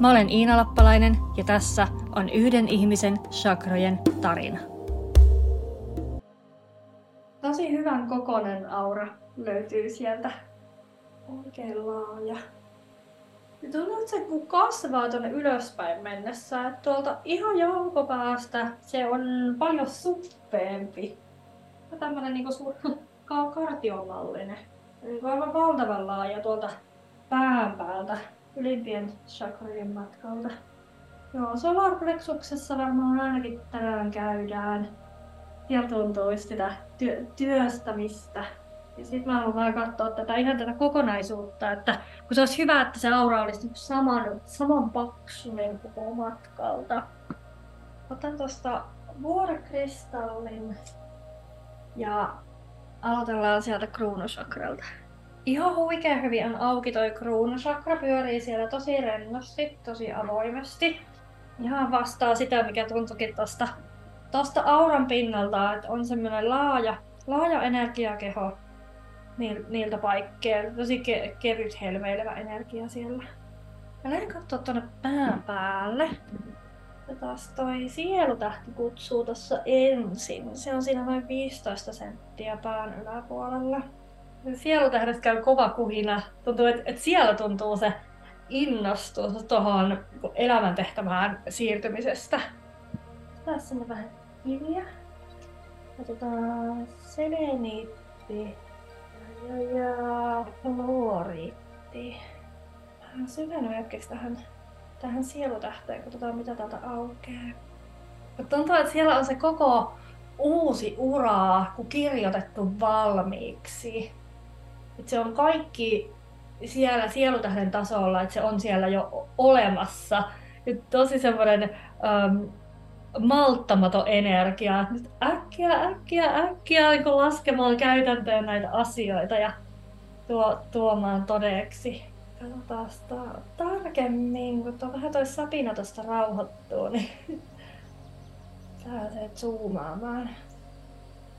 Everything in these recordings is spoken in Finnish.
Mä olen Iina Lappalainen ja tässä on yhden ihmisen chakrojen tarina. Tosi hyvän kokonen aura löytyy sieltä. Oikein laaja. Ja tuntuu, että se kun kasvaa tuonne ylöspäin mennessä, että tuolta ihan jalkopäästä se on paljon suppeempi tämmönen niinku suur kartiomallinen. Niinku aivan valtavan laaja tuolta pään päältä ylimpien chakrojen matkalta. Joo, solarplexuksessa varmaan ainakin tänään käydään. Ja tuntuu sitä työ, työstämistä. Ja sitten mä haluan vaan katsoa tätä ihan tätä kokonaisuutta, että kun se olisi hyvä, että se aura olisi saman, saman paksuinen koko matkalta. Otan tuosta vuorokristallin ja aloitellaan sieltä kruunusakralta. Ihan huikea hyvin on auki toi kruunusakra, pyörii siellä tosi rennosti, tosi avoimesti. Ihan vastaa sitä, mikä tuntuikin tosta, tosta auran pinnalta, että on semmoinen laaja, laaja energiakeho niiltä paikkeilta. Tosi ke- kevyt helmeilevä energia siellä. Mä lähden katsoa tuonne pään päälle. Ja taas toi sielutähti kutsuu tuossa ensin. Se on siinä noin 15 senttiä pään yläpuolella. Sielutähdet käy kova kuhina. Tuntuu, että, että siellä tuntuu se innostus tuohon elämäntehtävään siirtymisestä. Tässä on vähän kiviä. Otetaan seleniitti ja, ja fluoriitti. Syvennä hetkeksi tähän tähän sielutähteen, katsotaan mitä täältä aukeaa. Tuntuu, että siellä on se koko uusi ura kun kirjoitettu valmiiksi. Että se on kaikki siellä sielutähden tasolla, että se on siellä jo olemassa. Nyt tosi semmoinen ähm, malttamaton energia. Nyt äkkiä, äkkiä, äkkiä niin laskemaan käytäntöön näitä asioita ja tuo, tuomaan todeksi. Katsotaan tar- tarkemmin, kun tuo vähän toi sapina tuosta rauhoittuu, niin pääsee zoomaamaan.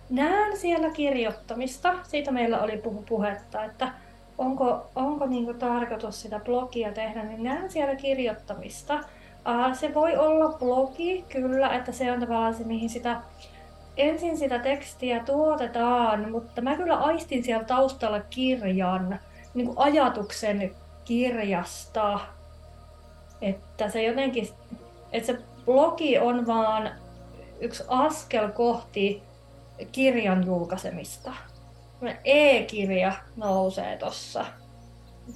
Näen siellä kirjoittamista. Siitä meillä oli puhu puhetta, että onko, onko niinku tarkoitus sitä blogia tehdä, niin näen siellä kirjoittamista. Se voi olla blogi, kyllä, että se on tavallaan se, mihin sitä ensin sitä tekstiä tuotetaan, mutta mä kyllä aistin siellä taustalla kirjan, niin kuin ajatuksen kirjasta, että se jotenkin, että se blogi on vaan yksi askel kohti kirjan julkaisemista. E-kirja nousee tossa.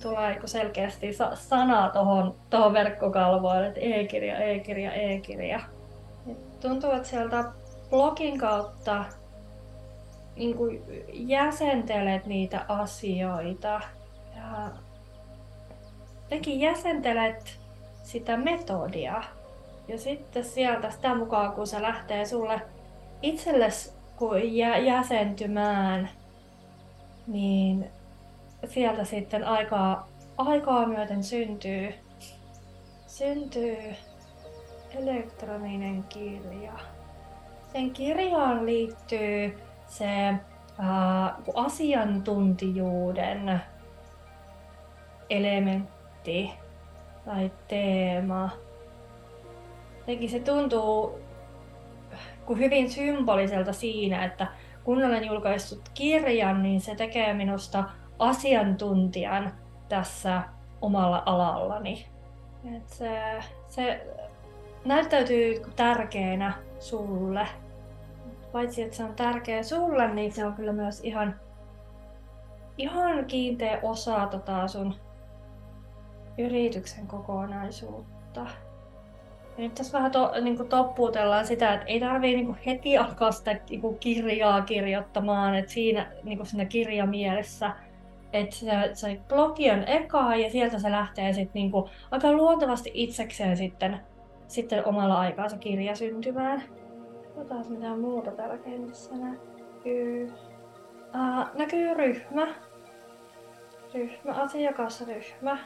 Tulee selkeästi sana tuohon tohon verkkokalvoille, että e-kirja, e-kirja, e-kirja. tuntuu, että sieltä blogin kautta niin jäsentelet niitä asioita ja jotenkin jäsentelet sitä metodia. Ja sitten sieltä sitä mukaan, kun se lähtee sulle itsellesi jäsentymään, niin sieltä sitten aikaa, aikaa myöten syntyy, syntyy elektroninen kirja. Sen kirjaan liittyy se ää, asiantuntijuuden elementti tai teema. Jotenkin se tuntuu kuin hyvin symboliselta siinä, että kun olen julkaissut kirjan, niin se tekee minusta asiantuntijan tässä omalla alallani. Et se, se näyttäytyy tärkeänä sulle. Paitsi että se on tärkeä sulle, niin se on kyllä myös ihan, ihan kiinteä osa tota sun yrityksen kokonaisuutta. Nyt tässä vähän to, niin kuin toppuutellaan sitä, että ei tarvii niin heti alkaa sitä niin kuin kirjaa kirjoittamaan, että siinä, niin kuin siinä kirjamielessä, että se, se blogi on eka ja sieltä se lähtee sitten niin kuin aika luontevasti itsekseen sitten sitten omalla aikaa se kirja syntymään. Katsotaan mitä muuta täällä kentässä näkyy. Uh, näkyy ryhmä. Ryhmä, asiakasryhmä.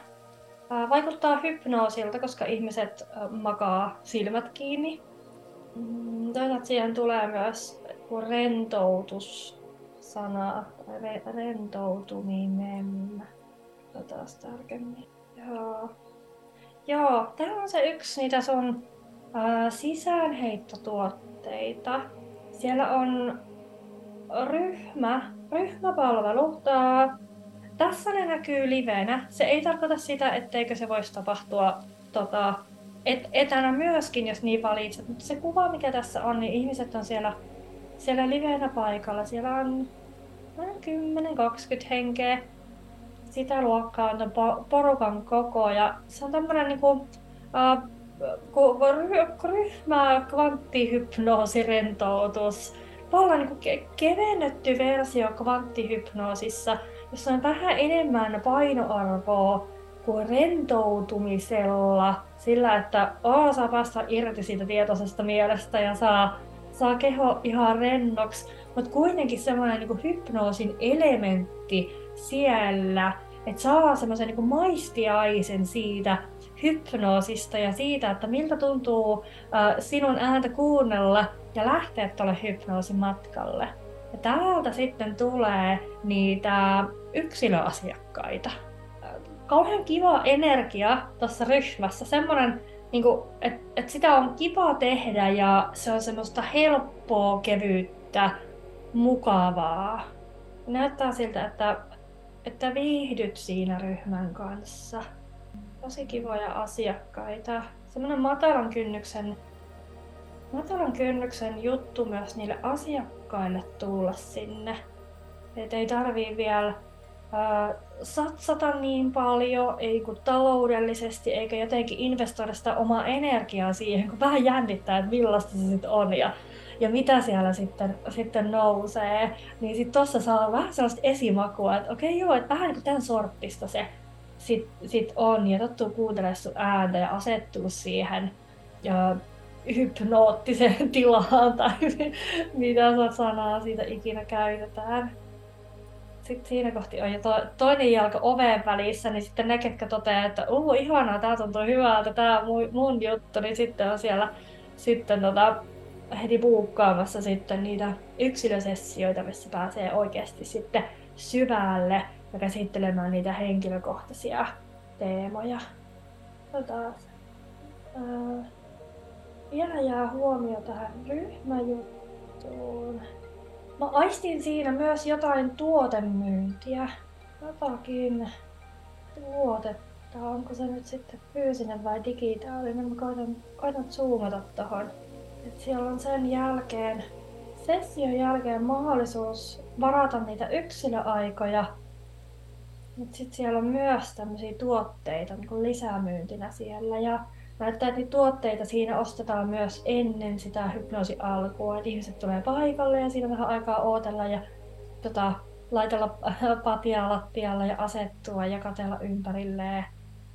Vaikuttaa hypnoosilta, koska ihmiset makaa silmät kiinni. Mm, toisaalta siihen tulee myös rentoutus sana, re, rentoutuminen. Katsotaan tarkemmin. Joo. Joo, tämä on se yksi niitä sun äh, sisäänheittotuotteita. Siellä on ryhmä, ryhmäpalvelu. Äh, tässä ne näkyy livenä. Se ei tarkoita sitä, etteikö se voisi tapahtua tota, et, etänä myöskin, jos niin valitset. Mutta se kuva, mikä tässä on, niin ihmiset on siellä, siellä livenä paikalla. Siellä on 10-20 henkeä sitä luokkaa on porukan koko ja se on tämmöinen niin kuin, äh, ryhmä, kvanttihypnoosi, rentoutus. Paljon niin kevennetty versio kvanttihypnoosissa, jossa on vähän enemmän painoarvoa kuin rentoutumisella, sillä että oh, saa päästä irti siitä tietoisesta mielestä ja saa, saa keho ihan rennoksi, mutta kuitenkin semmoinen niin hypnoosin elementti siellä, että saa semmoisen niin maistiaisen siitä hypnoosista ja siitä, että miltä tuntuu äh, sinun ääntä kuunnella ja lähteä tuolle hypnoosin matkalle. Ja täältä sitten tulee niitä yksilöasiakkaita. Kauhean kiva energia tuossa ryhmässä, semmoinen, niin että et sitä on kiva tehdä ja se on semmoista helppoa, kevyyttä, mukavaa. Näyttää siltä, että että viihdyt siinä ryhmän kanssa. Tosi kivoja asiakkaita. Semmoinen matalan kynnyksen, matalan kynnyksen juttu myös niille asiakkaille tulla sinne. Et ei tarvii vielä ää, satsata niin paljon, ei kun taloudellisesti, eikä jotenkin investoida sitä omaa energiaa siihen, kun vähän jännittää, että millaista se sitten on. Ja ja mitä siellä sitten, sitten nousee, niin sitten tuossa saa vähän sellaista esimakua, että okei joo, että vähän niin tämän sorttista se sit, sit on ja tottuu kuuntelemaan sun ääntä ja asettuu siihen ja hypnoottiseen tilaan tai mitä sanaa siitä ikinä käytetään. Sitten siinä kohti on jo to, toinen jalka oven välissä, niin sitten ne, ketkä toteaa, että uu, ihanaa, tää tuntuu hyvältä, tää mun, mun juttu, niin sitten on siellä sitten tota, heti buukkaamassa sitten niitä yksilösessioita, missä pääsee oikeasti sitten syvälle ja käsittelemään niitä henkilökohtaisia teemoja. Tota, ää, vielä jää huomio tähän ryhmäjuttuun. Mä aistin siinä myös jotain tuotemyyntiä. Jotakin tuotetta. Onko se nyt sitten fyysinen vai digitaalinen? Mä koitan, koitan zoomata tohon. Et siellä on sen jälkeen, session jälkeen mahdollisuus varata niitä yksilöaikoja. Mutta sitten siellä on myös tämmöisiä tuotteita niin lisämyyntinä siellä. Ja näyttää, että tuotteita siinä ostetaan myös ennen sitä hypnoosi alkua. Et ihmiset tulee paikalle ja siinä vähän aikaa ootella ja tota, laitella patiaa lattialla ja asettua ja katella ympärilleen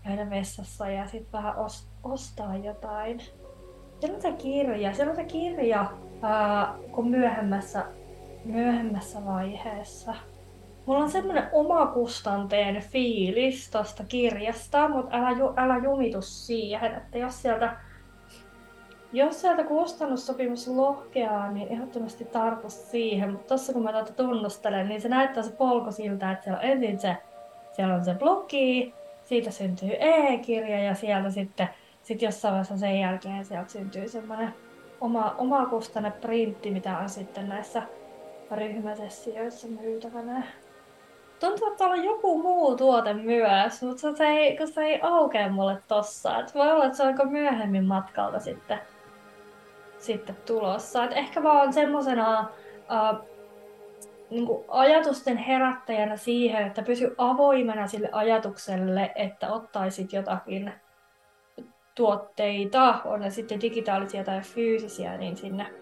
käydä vessassa ja sitten vähän ostaa jotain. Siellä on se kirja, siellä on se kirja ää, kun myöhemmässä, myöhemmässä vaiheessa. Mulla on semmoinen omakustanteen fiilis tosta kirjasta, mutta älä, ju, älä jumitu siihen, että jos sieltä, jos sieltä kustannussopimus lohkeaa, niin ehdottomasti tartu siihen. Mutta tossa kun mä tätä tunnustelen, niin se näyttää se polku siltä, että siellä on ensin se, siellä on se blogi, siitä syntyy e-kirja ja sieltä sitten sitten jossain vaiheessa sen jälkeen sieltä syntyy semmoinen oma, omakustanne printti, mitä on sitten näissä ryhmäsessioissa myytävänä. Tuntuu, että on joku muu tuote myös, mutta se ei, kun se ei aukea mulle tossa. Et voi olla, että se on aika myöhemmin matkalta sitten, sitten tulossa. Et ehkä vaan semmosena uh, niin ajatusten herättäjänä siihen, että pysy avoimena sille ajatukselle, että ottaisit jotakin tuotteita, on ne sitten digitaalisia tai fyysisiä, niin sinne,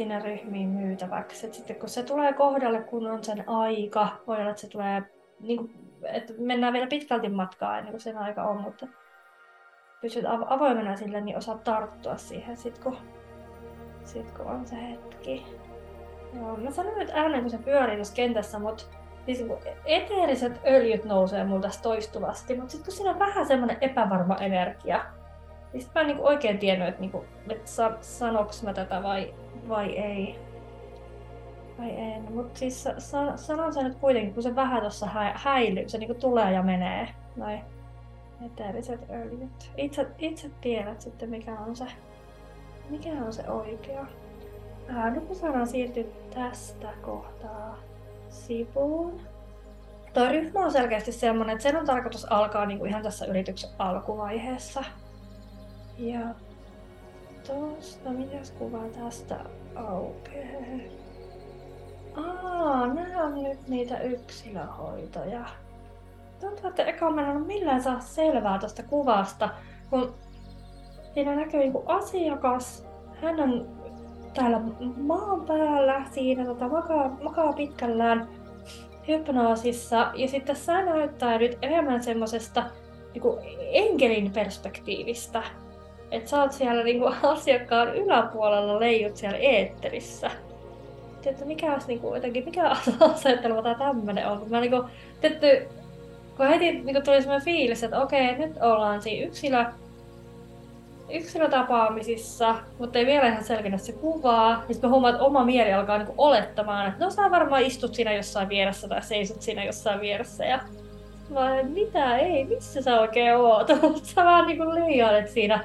sinne ryhmiin myytäväksi. Et sitten kun se tulee kohdalle, kun on sen aika, voi olla, että se tulee, niin kuin, että mennään vielä pitkälti matkaa ennen kuin sen aika on, mutta pysyt avoimena sille, niin osaat tarttua siihen sit kun, sit kun on se hetki. Joo, mä sanon nyt ääneen, kun se pyörii tuossa kentässä, mutta siis eteeriset öljyt nousee mulla tässä toistuvasti, mutta sitten kun siinä on vähän semmoinen epävarma energia, niin sit mä en niinku oikein tiennyt, että niinku, et sa, sanoks mä tätä vai, vai ei. Vai en, mutta siis sa, sanon sen nyt kuitenkin, kun se vähän tuossa hä, häilyy, se niinku tulee ja menee. Noin eteeriset öljyt. Itse, itse tiedät sitten mikä on se, mikä on se oikea. Ää, nyt me saadaan siirtyä tästä kohtaa sivuun. Tuo ryhmä on selkeästi sellainen, että sen on tarkoitus alkaa niinku ihan tässä yrityksen alkuvaiheessa. Ja tuosta, mitäs kuvaa tästä aukeaa? Aa, nämä on nyt niitä yksilöhoitoja. Tuntuu, että eka mä en ole millään saa selvää tuosta kuvasta, kun siinä näkyy niinku asiakas. Hän on täällä maan päällä siinä tota, makaa, makaa pitkällään hypnoosissa. Ja sitten sä näyttäydyt enemmän semmosesta niinku enkelin perspektiivista. Että sä oot siellä niinku asiakkaan yläpuolella leijut siellä eetterissä. Tiedätkö, mikä olisi niinku, jotenkin, mikä asettelu tai tämmönen on. Mä niinku, tiedätkö, kun heti niin tuli sellainen fiilis, että okei, nyt ollaan siinä yksilö, yksilötapaamisissa, mutta ei vielä ihan selkeä se kuvaa. Niin sitten mä huomaan, että oma mieli alkaa niin olettamaan, että no sä varmaan istut siinä jossain vieressä tai seisot siinä jossain vieressä. Ja vai mitä, ei, missä sä oikein oot? sä vaan niin liiailet siinä,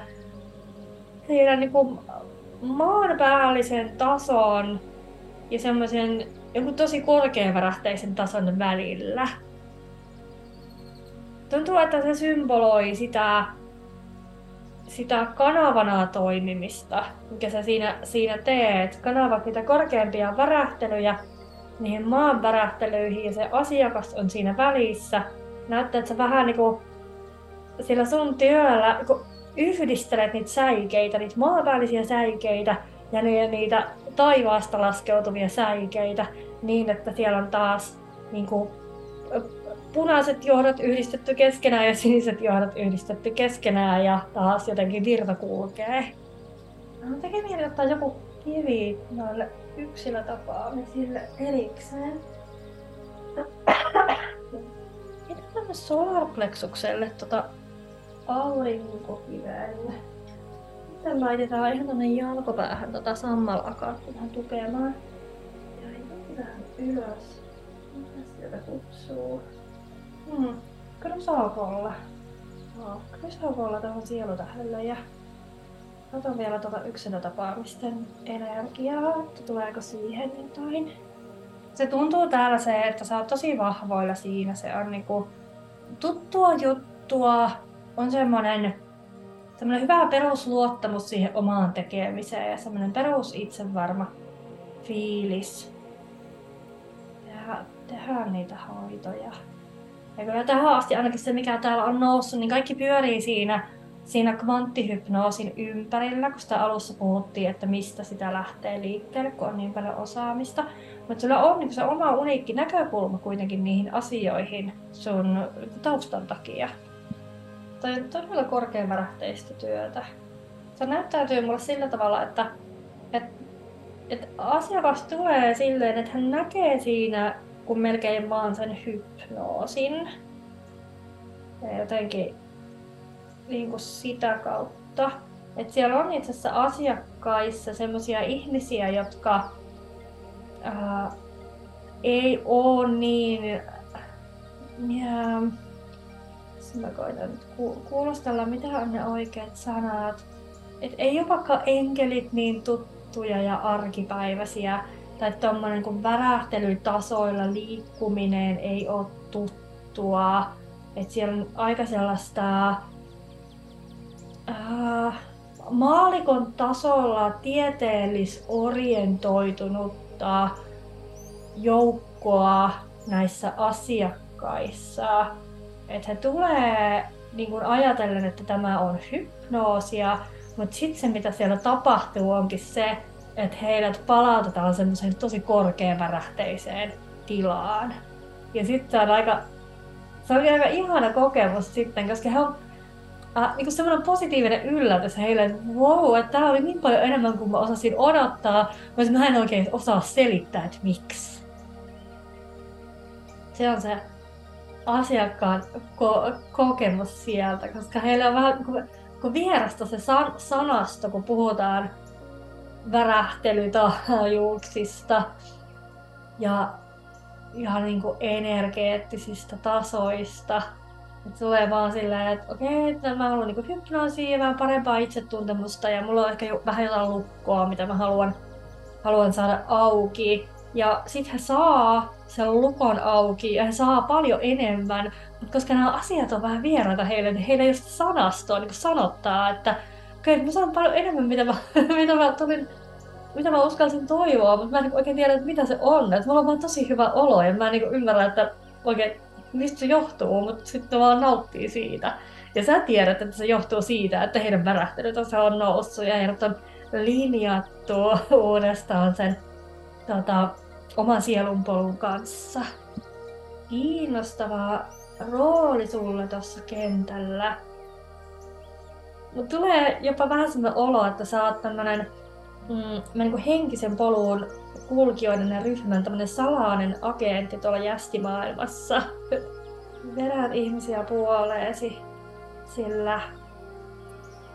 siinä niin kuin maanpäällisen tason ja semmoisen joku tosi korkeavärähteisen tason välillä tuntuu, että se symboloi sitä, sitä kanavana toimimista, mikä sä siinä, siinä teet. Kanavat niitä korkeampia värähtelyjä niihin maan värähtelyihin ja se asiakas on siinä välissä. Näyttää, että sä vähän niinku sillä sun työllä kun yhdistelet niitä säikeitä, niitä maanpäällisiä säikeitä ja niitä taivaasta laskeutuvia säikeitä niin, että siellä on taas niin kuin, punaiset johdot yhdistetty keskenään ja siniset johdot yhdistetty keskenään ja taas jotenkin virta kulkee. No, tekee mieli ottaa joku kivi noille yksilötapaamisille erikseen. Mitä solarplexukselle tota aurinkokivelle? Sitten laitetaan ihan tonne jalkopäähän tota sammalakaan vähän tukemaan. Ja vähän ylös. Mitä sieltä kutsuu? Hmm. Kyllä saakolla. No, kyllä saakolla tuohon sielutähdelle ja Otan vielä tuota yksilötapaamisten energiaa, että tuleeko siihen jotain. Se tuntuu täällä se, että sä oot tosi vahvoilla siinä. Se on niinku tuttua juttua, on semmonen, semmonen hyvä perusluottamus siihen omaan tekemiseen ja semmonen perus itsevarma fiilis. Tehdään, tehdään niitä hoitoja. Ja kyllä tähän asti ainakin se, mikä täällä on noussut, niin kaikki pyörii siinä, siinä kvanttihypnoosin ympärillä, kun sitä alussa puhuttiin, että mistä sitä lähtee liikkeelle, kun on niin paljon osaamista. Mutta sulla on niin se oma uniikki näkökulma kuitenkin niihin asioihin sun taustan takia. Toi on todella korkeavärähteistä työtä. Se näyttäytyy mulle sillä tavalla, että, että, että asiakas tulee silleen, että hän näkee siinä kun melkein vaan sen hypnoosin. Ja jotenkin niin kuin sitä kautta. että siellä on itse asiassa asiakkaissa sellaisia ihmisiä, jotka ää, ei ole niin... Ja, mä koitan nyt kuulostella, mitä on ne oikeat sanat. Et ei ole vaikka enkelit niin tuttuja ja arkipäiväisiä, tai tuommoinen kuin värähtelytasoilla liikkuminen ei ole tuttua. Että siellä on aika sellaista äh, maalikon tasolla tieteellisorientoitunutta joukkoa näissä asiakkaissa. Että he tulee niin kuin ajatellen, että tämä on hypnoosia, mutta sitten se mitä siellä tapahtuu onkin se, että heidät palautetaan semmoiseen tosi korkeavärähteiseen tilaan. Ja sitten se on aika, se on aika ihana kokemus sitten, koska he on, äh, niin semmoinen positiivinen yllätys heille, että wow, että tämä oli niin paljon enemmän kuin mä osasin odottaa, mutta mä en oikein osaa selittää, että miksi. Se on se asiakkaan ko- kokemus sieltä, koska heillä on vähän kun vierasta se san- sanasto, kun puhutaan värähtelytaajuuksista ja ihan niin kuin energeettisistä tasoista. Et tulee vaan silleen, että okei, että mä haluan niin hypnoosia ja vähän parempaa itsetuntemusta ja mulla on ehkä jo, vähän jotain lukkoa, mitä mä haluan, haluan saada auki. Ja sitten he saa sen lukon auki ja he saa paljon enemmän, mutta koska nämä asiat on vähän vieraita heille, niin heillä ei ole sanastoa niin sanottaa, että okei, okay, mä saan paljon enemmän, mitä mä, mitä mä tulin mitä mä uskalsin toivoa, mutta mä en oikein tiedä, että mitä se on. Että mulla on vaan tosi hyvä olo ja mä en niin ymmärrä, että oikein mistä se johtuu, mutta sitten vaan nauttii siitä. Ja sä tiedät, että se johtuu siitä, että heidän värähtelytaso on noussut ja heidät on linjattu uudestaan sen tota, oman sielunpolun kanssa. Kiinnostava rooli sulle tuossa kentällä. Mutta tulee jopa vähän sellainen olo, että sä oot tämmönen mm, niin henkisen polun kulkijoiden ja ryhmän tämmönen salainen agentti tuolla jästimaailmassa. Vedät ihmisiä puoleesi sillä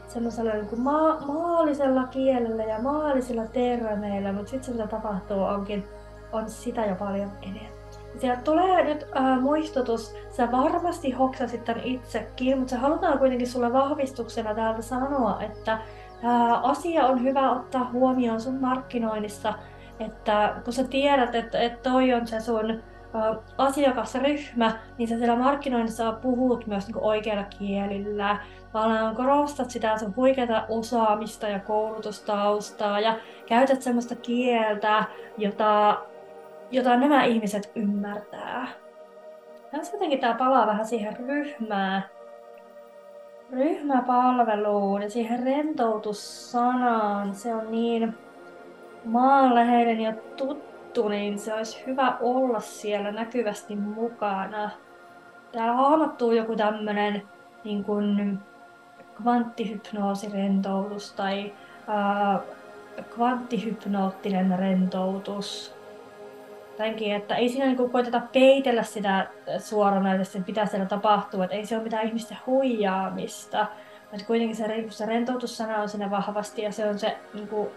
semmoisella niin ma- maallisella kielellä ja maallisilla termeillä, mutta sitten se mitä tapahtuu onkin on sitä jo paljon enemmän. Sieltä tulee nyt äh, muistutus, sä varmasti hoksasit tämän itsekin, mutta se halutaan kuitenkin sulle vahvistuksena täältä sanoa, että äh, asia on hyvä ottaa huomioon sun markkinoinnissa, että kun sä tiedät, että, että toi on se sun äh, asiakasryhmä, niin sä siellä markkinoinnissa puhut myös niin oikealla kielillä. Vaan korostat sitä sun huikeata osaamista ja koulutustaustaa ja käytät semmoista kieltä, jota jota nämä ihmiset ymmärtää. Tässä jotenkin tämä palaa vähän siihen ryhmään, ryhmäpalveluun ja siihen rentoutussanaan. Se on niin maanläheinen ja tuttu, niin se olisi hyvä olla siellä näkyvästi mukana. Täällä hahmottuu joku tämmöinen niin kuin kvanttihypnoosirentoutus tai äh, kvanttihypnoottinen rentoutus tämänkin, että ei siinä niin koiteta peitellä sitä suoranaisesti, että mitä siellä tapahtuu, että ei se ole mitään ihmisten huijaamista, mutta kuitenkin se, se rentoutussana on siinä vahvasti ja se on se, niin kuin,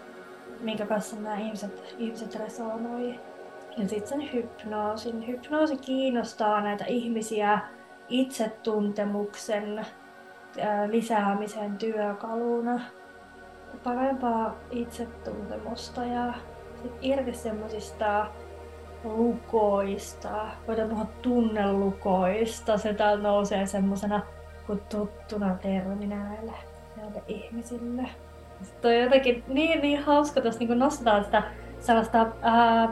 minkä kanssa nämä ihmiset, ihmiset resonoi. Ja sitten sen hypnoosin. Hypnoosi kiinnostaa näitä ihmisiä itsetuntemuksen lisäämisen työkaluna. Parempaa itsetuntemusta ja sit irti semmoisista lukoista. Voidaan puhua tunnelukoista. Se täällä nousee semmosena kuin tuttuna terminä näille, näille ihmisille. Sitten on jotenkin niin, niin hauska, että niin nostetaan sitä sellaista ää,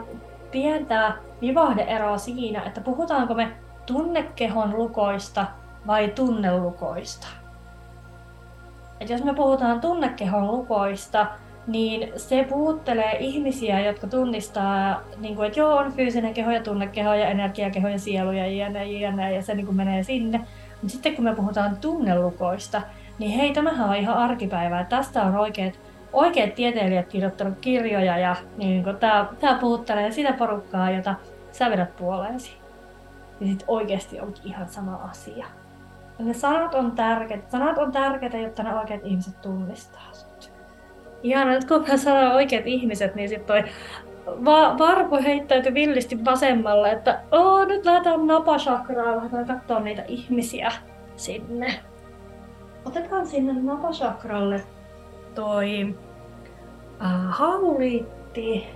pientä vivahdeeroa siinä, että puhutaanko me tunnekehon lukoista vai tunnelukoista. Et jos me puhutaan tunnekehon lukoista, niin se puhuttelee ihmisiä, jotka tunnistaa, niin kuin, että joo, on fyysinen keho ja tunnekeho ja energiakeho ja sielu ja jne, jne, ja se niin kuin menee sinne. Mutta sitten kun me puhutaan tunnelukoista, niin hei, tämähän on ihan arkipäivää. Tästä on oikeat, oikeat tieteilijät kirjoittanut kirjoja ja niin kuin, tämä, tämä puhuttelee sitä porukkaa, jota sä vedät puoleesi. Ja sitten oikeasti on ihan sama asia. Ja ne sanat on tärkeitä. Sanat on tärkeitä, jotta ne oikeat ihmiset tunnistaa. Ihan, että kun mä sanon oikeat ihmiset, niin sitten toi va- varpu heittäytyi villisti vasemmalle, että Oo, nyt lähdetään napasakraa, lähdetään katsoa niitä ihmisiä sinne. Otetaan sinne napasakralle toi äh, hauliitti.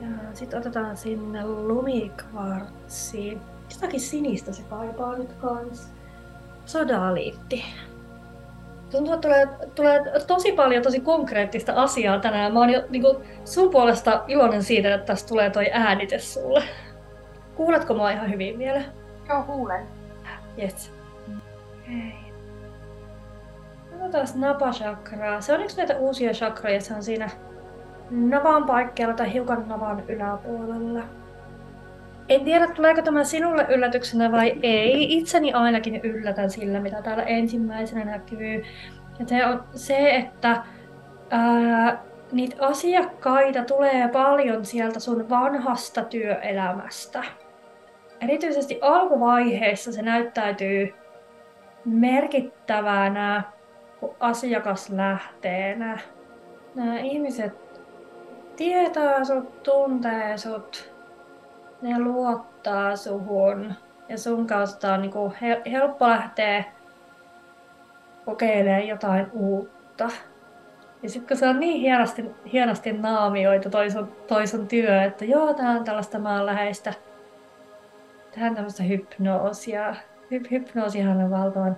Ja sitten otetaan sinne lumikvartsi. Jotakin sinistä se kaipaa nyt kans. Sodaliitti. Tuntuu, että tulee, tulee tosi paljon tosi konkreettista asiaa tänään. Mä oon jo niin kuin, sun puolesta iloinen siitä, että tästä tulee toi äänite sulle. Kuuletko mua ihan hyvin vielä? Joo, kuulen. Yes. Hei. Katsotaan napashakraa. Se on yksi näitä uusia chakroja, se on siinä navan paikkeilla tai hiukan navan yläpuolella. En tiedä, tuleeko tämä sinulle yllätyksenä vai ei. Itseni ainakin yllätän sillä, mitä täällä ensimmäisenä näkyy. Ja se on se, että ää, niitä asiakkaita tulee paljon sieltä sun vanhasta työelämästä. Erityisesti alkuvaiheessa se näyttäytyy merkittävänä asiakaslähteenä. Nämä ihmiset tietää sut, tuntee sut, ne luottaa suhun ja sun kautta on niinku helppo lähteä kokeilemaan jotain uutta. Ja sitten kun se on niin hienosti, hienosti naamioitu toi sun, toi työ, että joo, tää on tällaista maanläheistä, tää on tämmöistä hypnoosia. Hyp, hypnoosihan on valtavan,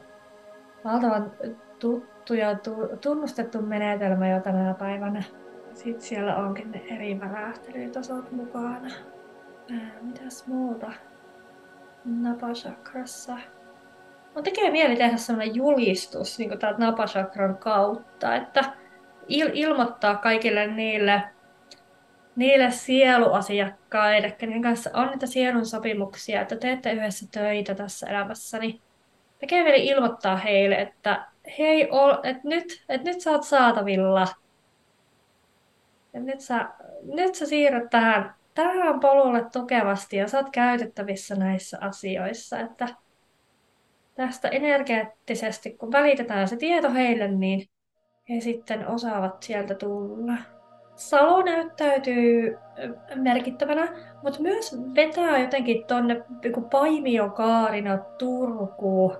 valtavan tuttu ja tu, tunnustettu menetelmä jo tänä päivänä. Sitten siellä onkin ne eri värähtelytasot mukana. Ää, mitäs muuta? Napachakrassa. Mun tekee mieli tehdä sellainen julistus niin täältä Napachakran kautta, että il- ilmoittaa kaikille niille, niille sieluasiakkaille, kenen kanssa on niitä sielun sopimuksia, että teette yhdessä töitä tässä elämässä, niin tekee mieli ilmoittaa heille, että hei, ol, että nyt, että nyt sä oot saatavilla. että nyt, sä, nyt sä siirryt tähän, tähän polulle tukevasti ja oot käytettävissä näissä asioissa. Että tästä energeettisesti, kun välitetään se tieto heille, niin he sitten osaavat sieltä tulla. Salo näyttäytyy merkittävänä, mutta myös vetää jotenkin tonne paimiokaarina Turkuun,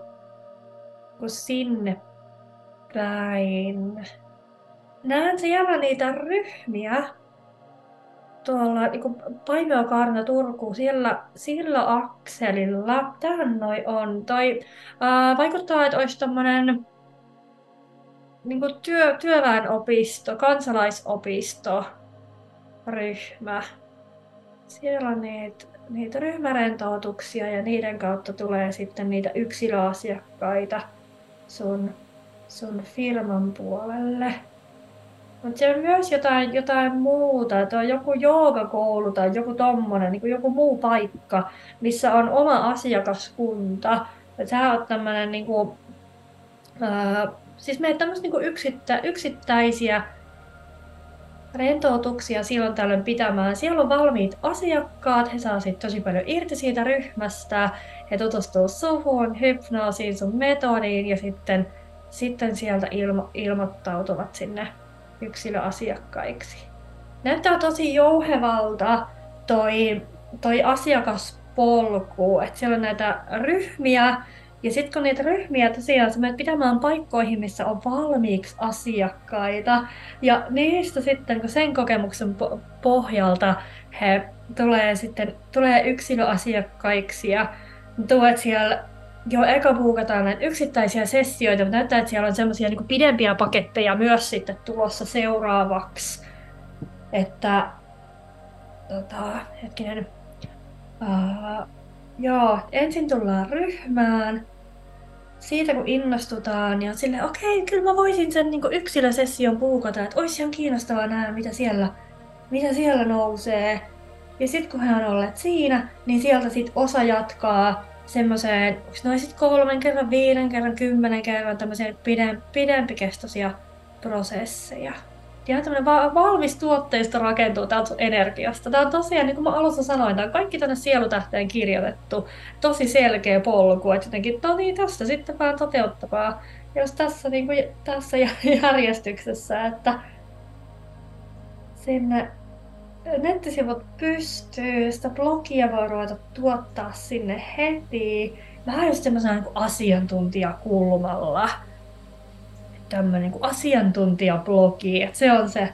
sinne päin. Näen siellä niitä ryhmiä, tuolla niin Paimiokaarina Turku, siellä, sillä akselilla. Tähän noi on. Toi ää, vaikuttaa, että olisi tommonen niin työ, työväenopisto, kansalaisopisto ryhmä. Siellä on niitä, niitä ryhmärentoutuksia ja niiden kautta tulee sitten niitä yksilöasiakkaita sun, sun firman puolelle. Mutta se on myös jotain, jotain muuta, että on joku joogakoulu tai joku tommonen, niin joku muu paikka, missä on oma asiakaskunta. Ja sä oot tämmönen niin kuin, siis meitä tämmöisiä niin yksittä, yksittäisiä rentoutuksia silloin tällöin pitämään. Siellä on valmiit asiakkaat, he saa sitten tosi paljon irti siitä ryhmästä, he tutustuu suhun, hypnoosiin, sun metodiin ja sitten, sitten sieltä ilmo, ilmoittautuvat sinne yksilöasiakkaiksi. Näyttää tosi jouhevalta toi, toi asiakaspolku, että siellä on näitä ryhmiä, ja sitten kun niitä ryhmiä tosiaan menet pitämään paikkoihin, missä on valmiiksi asiakkaita, ja niistä sitten kun sen kokemuksen pohjalta he tulee sitten tulee yksilöasiakkaiksi ja tuot siellä jo eka buukataan näitä yksittäisiä sessioita, mutta näyttää, että siellä on semmoisia niin pidempiä paketteja myös sitten tulossa seuraavaksi. Että, tota, hetkinen, uh, joo, ensin tullaan ryhmään, siitä kun innostutaan, niin on silleen, okei, okay, kyllä mä voisin sen niin yksilösession puukata, että olisi ihan kiinnostavaa nähdä, mitä siellä, mitä siellä nousee. Ja sitten kun he on olleet siinä, niin sieltä sitten osa jatkaa semmoiseen, onko noin sitten kolmen kerran, viiden kerran, kymmenen kerran tämmöisiä pidem, pidempikestoisia prosesseja. Ja tämmöinen va- valmis tuotteisto rakentuu täältä energiasta. Tämä on tosiaan, niin kuin mä alussa sanoin, tämä on kaikki tänne sielutähteen kirjoitettu. Tosi selkeä polku, että jotenkin, no niin, tästä sitten vaan toteuttamaan. Jos tässä, niin kuin, tässä järjestyksessä, että sinne nettisivut pystyy, sitä blogia voi ruveta tuottaa sinne heti. Vähän just semmoisena niin asiantuntijakulmalla tämmöinen niin asiantuntijablogi, että se on se,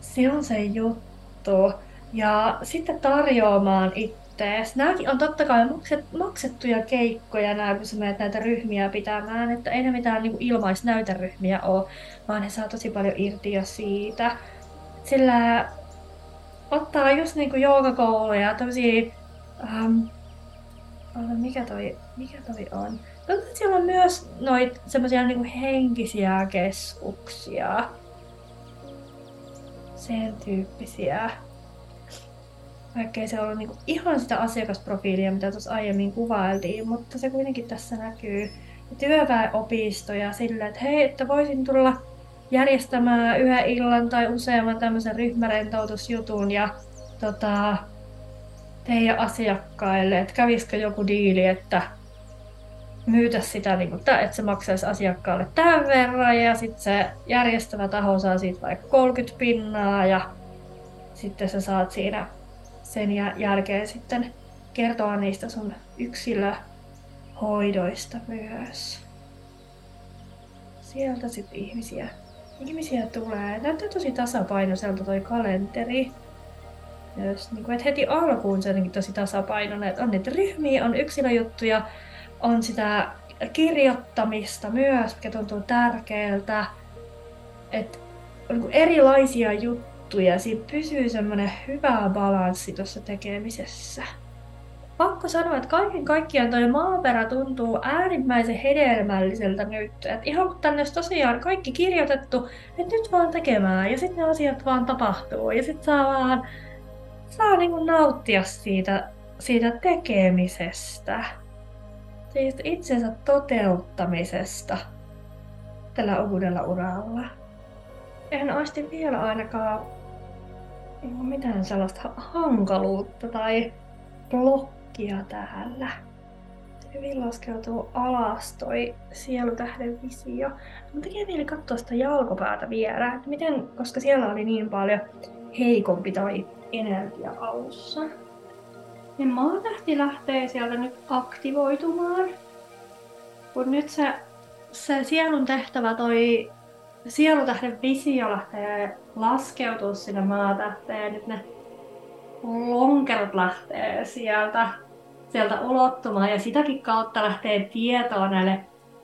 se on se juttu. Ja sitten tarjoamaan ittees. Nämäkin on totta kai maksettuja keikkoja, nämä, kun sä menet näitä ryhmiä pitämään, että ei ne mitään niin ilmaisnäyteryhmiä ole, vaan he saa tosi paljon irti jo siitä. Sillä ottaa just niinku joogakouluja, tämmösiä, ähm, mikä toi, mikä toi on? siellä on myös noit semmoisia niinku henkisiä keskuksia. Sen tyyppisiä. vaikka ei se ollut niinku ihan sitä asiakasprofiilia, mitä tuossa aiemmin kuvailtiin, mutta se kuitenkin tässä näkyy. Työväenopistoja sillä, että hei, että voisin tulla järjestämään yhden illan tai useamman tämmöisen ryhmärentoutusjutun ja tota, teidän asiakkaille, että kävisikö joku diili, että myytä sitä, niin kuin, että se maksaisi asiakkaalle tämän verran ja sitten se järjestävä taho saa siitä vaikka 30 pinnaa ja sitten sä saat siinä sen jälkeen sitten kertoa niistä sun yksilöhoidoista myös. Sieltä sitten ihmisiä, ihmisiä tulee. Näyttää tosi tasapainoiselta toi kalenteri. Myös, niin kuin, että heti alkuun se on tosi tasapainoinen. Että on niitä ryhmiä, on yksilöjuttuja, on sitä kirjoittamista myös, mikä tuntuu tärkeältä. Että on niin erilaisia juttuja, siinä pysyy semmoinen hyvä balanssi tuossa tekemisessä. Pakko sanoa, että kaiken kaikkiaan toi maaperä tuntuu äärimmäisen hedelmälliseltä nyt. Et ihan kun tänne olisi tosiaan kaikki kirjoitettu, että nyt vaan tekemään ja sitten ne asiat vaan tapahtuu ja sitten saa vaan saa niinku nauttia siitä, siitä tekemisestä siitä itsensä toteuttamisesta tällä uudella uralla. En aisti vielä ainakaan mitään sellaista hankaluutta tai blokkia täällä. Hyvin laskeutuu alas toi sielutähden visio. Mun tekee mieli katsoa sitä jalkopäätä vielä, että miten, koska siellä oli niin paljon heikompi toi energia alussa. Ja maatähti lähtee sieltä nyt aktivoitumaan. Kun nyt se, se sielun tehtävä, toi sielutähden visio lähtee laskeutua sinne maatähteen. Nyt ne lonkerot lähtee sieltä, sieltä ulottumaan ja sitäkin kautta lähtee tietoa näille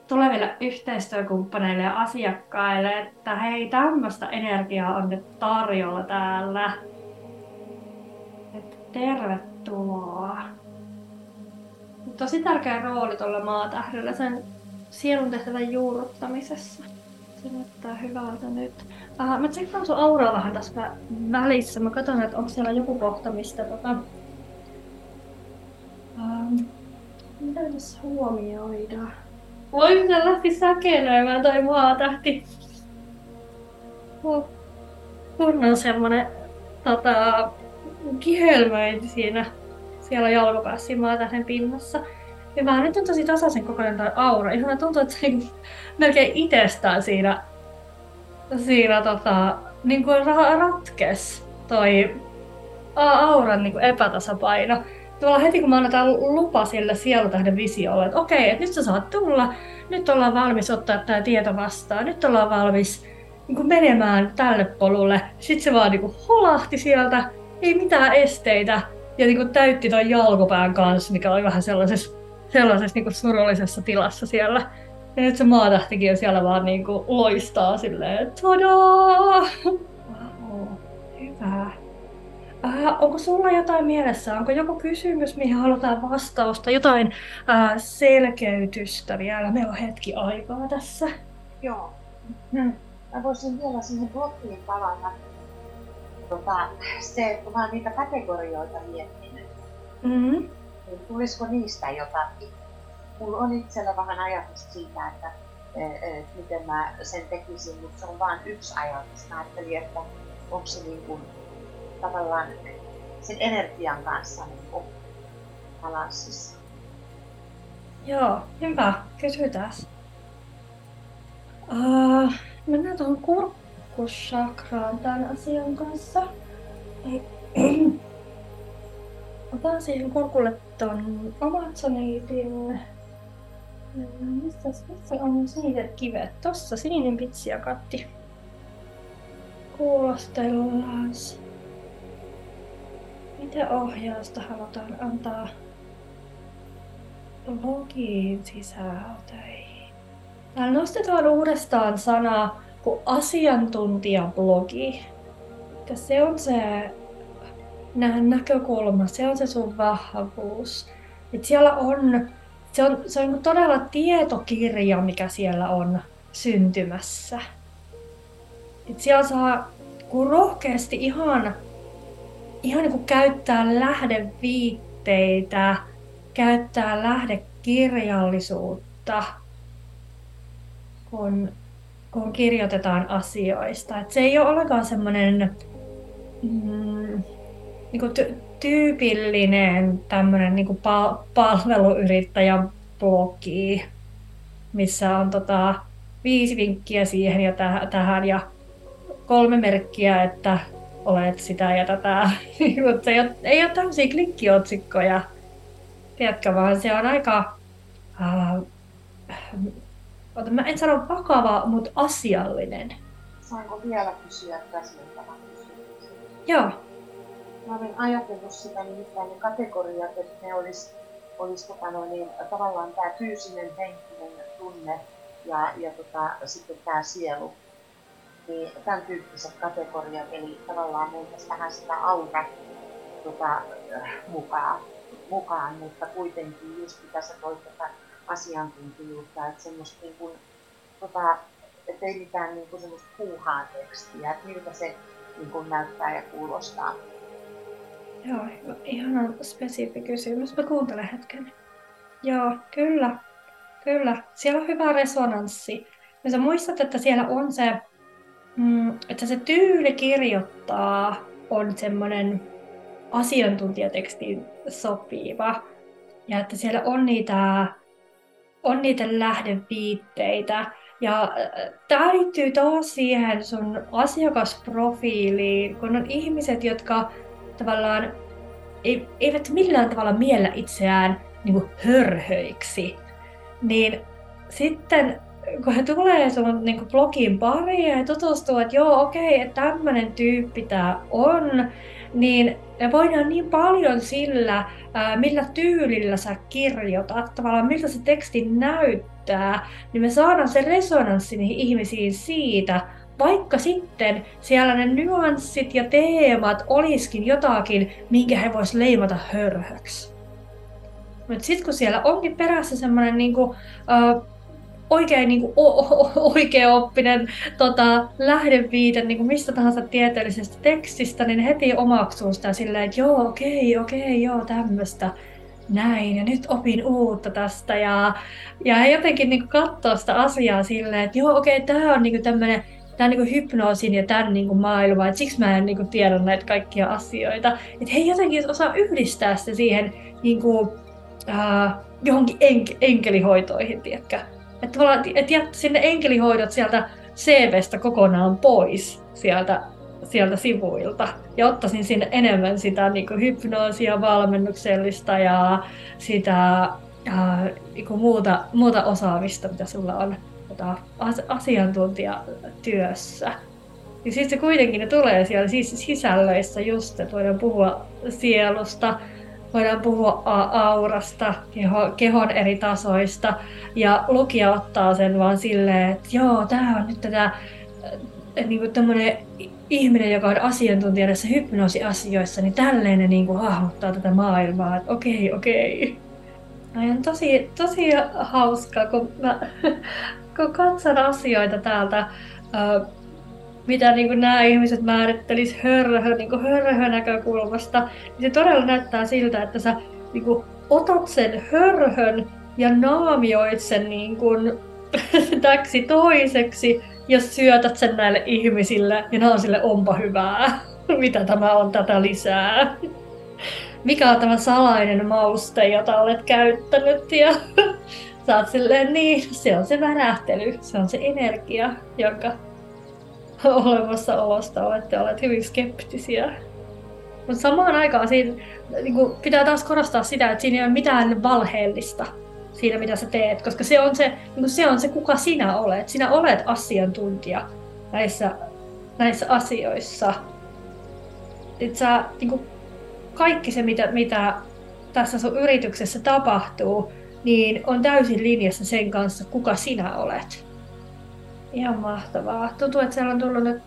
tuleville yhteistyökumppaneille ja asiakkaille, että hei, tämmöistä energiaa on nyt tarjolla täällä. Että tervetuloa tuloa. Tosi tärkeä rooli tuolla maatähdellä sen sielun tehtävän juurruttamisessa. Se näyttää hyvältä nyt. Uh, mä tsekkaan sun auraa vähän tässä välissä. Mä katson, että onko siellä joku kohta, mistä tota... Uh, mitä tässä huomioida? Voi miten lähti säkenöimään toi maatähti. Kun on semmonen tota, kihelmöinti siinä siellä jalkopäässä siinä maatähden pinnassa. Ja vähän nyt on tosi tasaisen kokoinen toi aura. Ihan tuntuu, että se melkein itsestään siinä, siinä tota, niin kuin ratkes toi auran niin kuin epätasapaino. Tuolla heti kun mä annetaan lupa sille sielutähden visiolle, että okei, että nyt sä saat tulla, nyt ollaan valmis ottaa tämä tieto vastaan, nyt ollaan valmis niin kuin menemään tälle polulle. Sitten se vaan niin kuin holahti sieltä ei mitään esteitä. Ja niin kuin täytti tuon jalkopään kanssa, mikä oli vähän sellaisessa, sellaisessa niin kuin surullisessa tilassa siellä. Ja nyt se maatähtikin on siellä vaan niin kuin loistaa silleen, tadaa! Wow, hyvä. Äh, onko sulla jotain mielessä? Onko joku kysymys, mihin halutaan vastausta? Jotain äh, selkeytystä vielä? Meillä on hetki aikaa tässä. Joo. Hmm. Mä voisin vielä siihen blokkiin palata tota, se, kun mä niitä kategorioita miettinyt, mm-hmm. niin tulisiko niistä jotakin? Mulla on itsellä vähän ajatus siitä, että e, e, miten mä sen tekisin, mutta se on vain yksi ajatus. Mä ajattelin, että onko se niin kuin, tavallaan sen energian kanssa niin. Joo, hyvä. Kysytään. Uh, mennään tuohon kurkkusakraan tämän asian kanssa. Otan siihen kurkulle ton Amazoniitin. Missä, missä on siniset kivet? Tossa sininen pitsi ja katti. Kuulostellaan. Mitä ohjausta halutaan antaa login sisältöihin? Täällä nostetaan uudestaan sana kuin asiantuntijablogi. Ja se on se näkökulma, se on se sun vahvuus. Et siellä on, se on, se on todella tietokirja, mikä siellä on syntymässä. Et siellä saa kun rohkeasti ihan, ihan niin kuin käyttää lähdeviitteitä, käyttää lähdekirjallisuutta, kun, kun kirjoitetaan asioista. Et se ei ole ollenkaan semmoinen mm, niin ty- tyypillinen tämmöinen niin kuin pal- palveluyrittäjän blogi, missä on tota, viisi vinkkiä siihen ja täh- tähän ja kolme merkkiä, että olet sitä ja tätä. Mutta ei ole, ei ole tämmöisiä klikkiotsikkoja, tiedätkö, vaan se on aika, uh, mä en sano vakava, mutta asiallinen. Saanko vielä kysyä täsmentävän kysymyksen? Joo. Mä olen ajatellut sitä nimittäin ne kategoriat, että ne olisi olis, tota no, niin, tavallaan tämä fyysinen, henkinen tunne ja, ja tota, sitten tämä sielu niin tämän tyyppiset kategoriat, eli tavallaan mentäisiin vähän sitä aura tota, mukaan, mukaan, mutta kuitenkin just mitä sä toit tätä asiantuntijuutta, että semmoista niin kuin, tota, että ei mitään niin kuin semmoista puuhaa tekstiä, että miltä se niin kuin näyttää ja kuulostaa. Joo, ihan spesifi kysymys. Mä kuuntelen hetken. Joo, kyllä. Kyllä. Siellä on hyvä resonanssi. Ja sä muistat, että siellä on se mm, että se tyyli kirjoittaa on semmoinen asiantuntijatekstiin sopiva. Ja että siellä on niitä, on niitä lähdeviitteitä. Ja äh, tämä liittyy taas siihen sun asiakasprofiiliin, kun on ihmiset, jotka tavallaan eivät millään tavalla miellä itseään niin hörhöiksi, niin sitten kun he tulee sun niin blogin pariin ja he tutustuu, että joo, okei, että tämmöinen tyyppi tämä on, niin me voidaan niin paljon sillä, millä tyylillä sä kirjoitat, tavallaan miltä se teksti näyttää, niin me saadaan se resonanssi niihin ihmisiin siitä, vaikka sitten siellä ne nyanssit ja teemat olisikin jotakin, minkä he vois leimata hörhöksi. Mutta sitten kun siellä onkin perässä semmoinen niinku, oikein niin kuin, oikea oppinen tota, lähdeviite niin kuin mistä tahansa tieteellisestä tekstistä, niin heti omaksuu sitä silleen, että joo, okei, okei, joo, tämmöistä näin, ja nyt opin uutta tästä, ja, ja jotenkin niin katsoo sitä asiaa silleen, että joo, okei, tämä on niin tämmöinen tämä niin hypnoosin ja tämän niin maailma, että siksi mä en niin tiedä näitä kaikkia asioita. Että he jotenkin osaa yhdistää sitä siihen niin kuin, äh, johonkin enk- enkelihoitoihin, tiedätkö? Että et jättä sinne enkelihoidot sieltä CVstä kokonaan pois sieltä, sieltä sivuilta. Ja ottaisin sinne enemmän sitä niin kuin hypnoosia, valmennuksellista ja sitä äh, niin kuin muuta, muuta osaamista, mitä sulla on tota, asiantuntijatyössä. Ja sitten se kuitenkin ne tulee siellä siis sisällöissä just, että voidaan puhua sielusta, voidaan puhua aurasta, keho, kehon eri tasoista, ja lukija ottaa sen vaan silleen, että joo, tämä on nyt tätä äh, niin kuin tämmöinen ihminen, joka on asiantuntija näissä hypnoosiasioissa, niin tälleen ne niin kuin hahmottaa tätä maailmaa, että okei, okei. No, on tosi, tosi hauskaa, kun mä kun katson asioita täältä äh, mitä niin kuin nämä ihmiset määrittelis hörhö, niin kuin hörhö näkökulmasta, niin se todella näyttää siltä, että sä niin kuin otat sen hörhön ja naamioit sen niin kuin, täksi toiseksi ja syötät sen näille ihmisille ja nämä on sille onpa hyvää. Mitä tämä on tätä lisää? Mikä on tämä salainen mauste, jota olet käyttänyt? Ja sä oot silleen, niin, se on se värähtely, se on se energia, jonka olemassaolosta olette olleet hyvin skeptisiä. Mutta samaan aikaan siinä niin kuin pitää taas korostaa sitä, että siinä ei ole mitään valheellista siinä, mitä sä teet, koska se on se, niin kuin se, on se kuka sinä olet. Sinä olet asiantuntija näissä, näissä asioissa. Et sä, niin kuin kaikki se, mitä, mitä tässä sun yrityksessä tapahtuu, niin on täysin linjassa sen kanssa, kuka sinä olet. Ihan mahtavaa. Tuntuu, että siellä on tullut nyt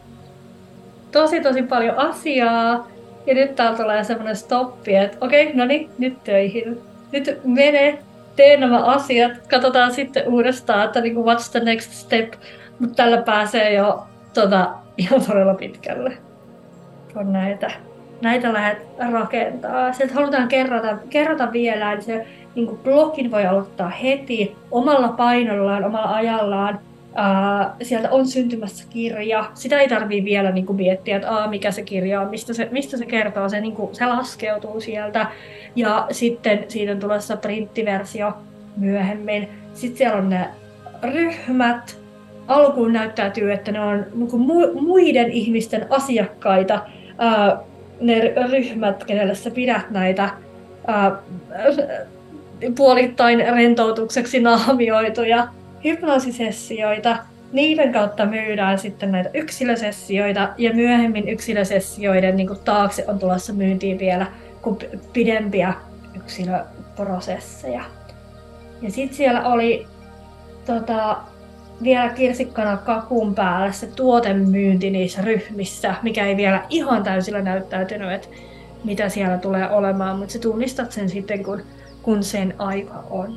tosi tosi paljon asiaa. Ja nyt täällä tulee semmoinen stoppi, että okei, okay, no niin, nyt töihin. Nyt mene, tee nämä asiat. Katsotaan sitten uudestaan, että niin kuin what's the next step. Mutta tällä pääsee jo tota, ihan todella pitkälle. On näitä näitä lähdet rakentaa. Sieltä halutaan kerrota, kerrota vielä, että se niin blogin voi aloittaa heti omalla painollaan, omalla ajallaan. Sieltä on syntymässä kirja. Sitä ei tarvii vielä niin kuin miettiä, että aa, mikä se kirja on, mistä se, mistä se kertoo. Se, niin kuin, se laskeutuu sieltä. Ja sitten siitä on tulossa printtiversio myöhemmin. Sitten siellä on ne ryhmät. Alkuun näyttäytyy, että ne on niin kuin muiden ihmisten asiakkaita. Ää, ne ryhmät, kenelle sä pidät näitä ää, puolittain rentoutukseksi naamioituja hypnoosisessioita. Niiden kautta myydään sitten näitä yksilösessioita ja myöhemmin yksilösessioiden niin kuin taakse on tulossa myyntiin vielä pidempiä yksilöprosesseja. Ja sitten siellä oli tota, vielä kirsikkana kakun päällä se tuotemyynti niissä ryhmissä, mikä ei vielä ihan täysillä näyttäytynyt, että mitä siellä tulee olemaan, mutta sä tunnistat sen sitten, kun, kun sen aika on.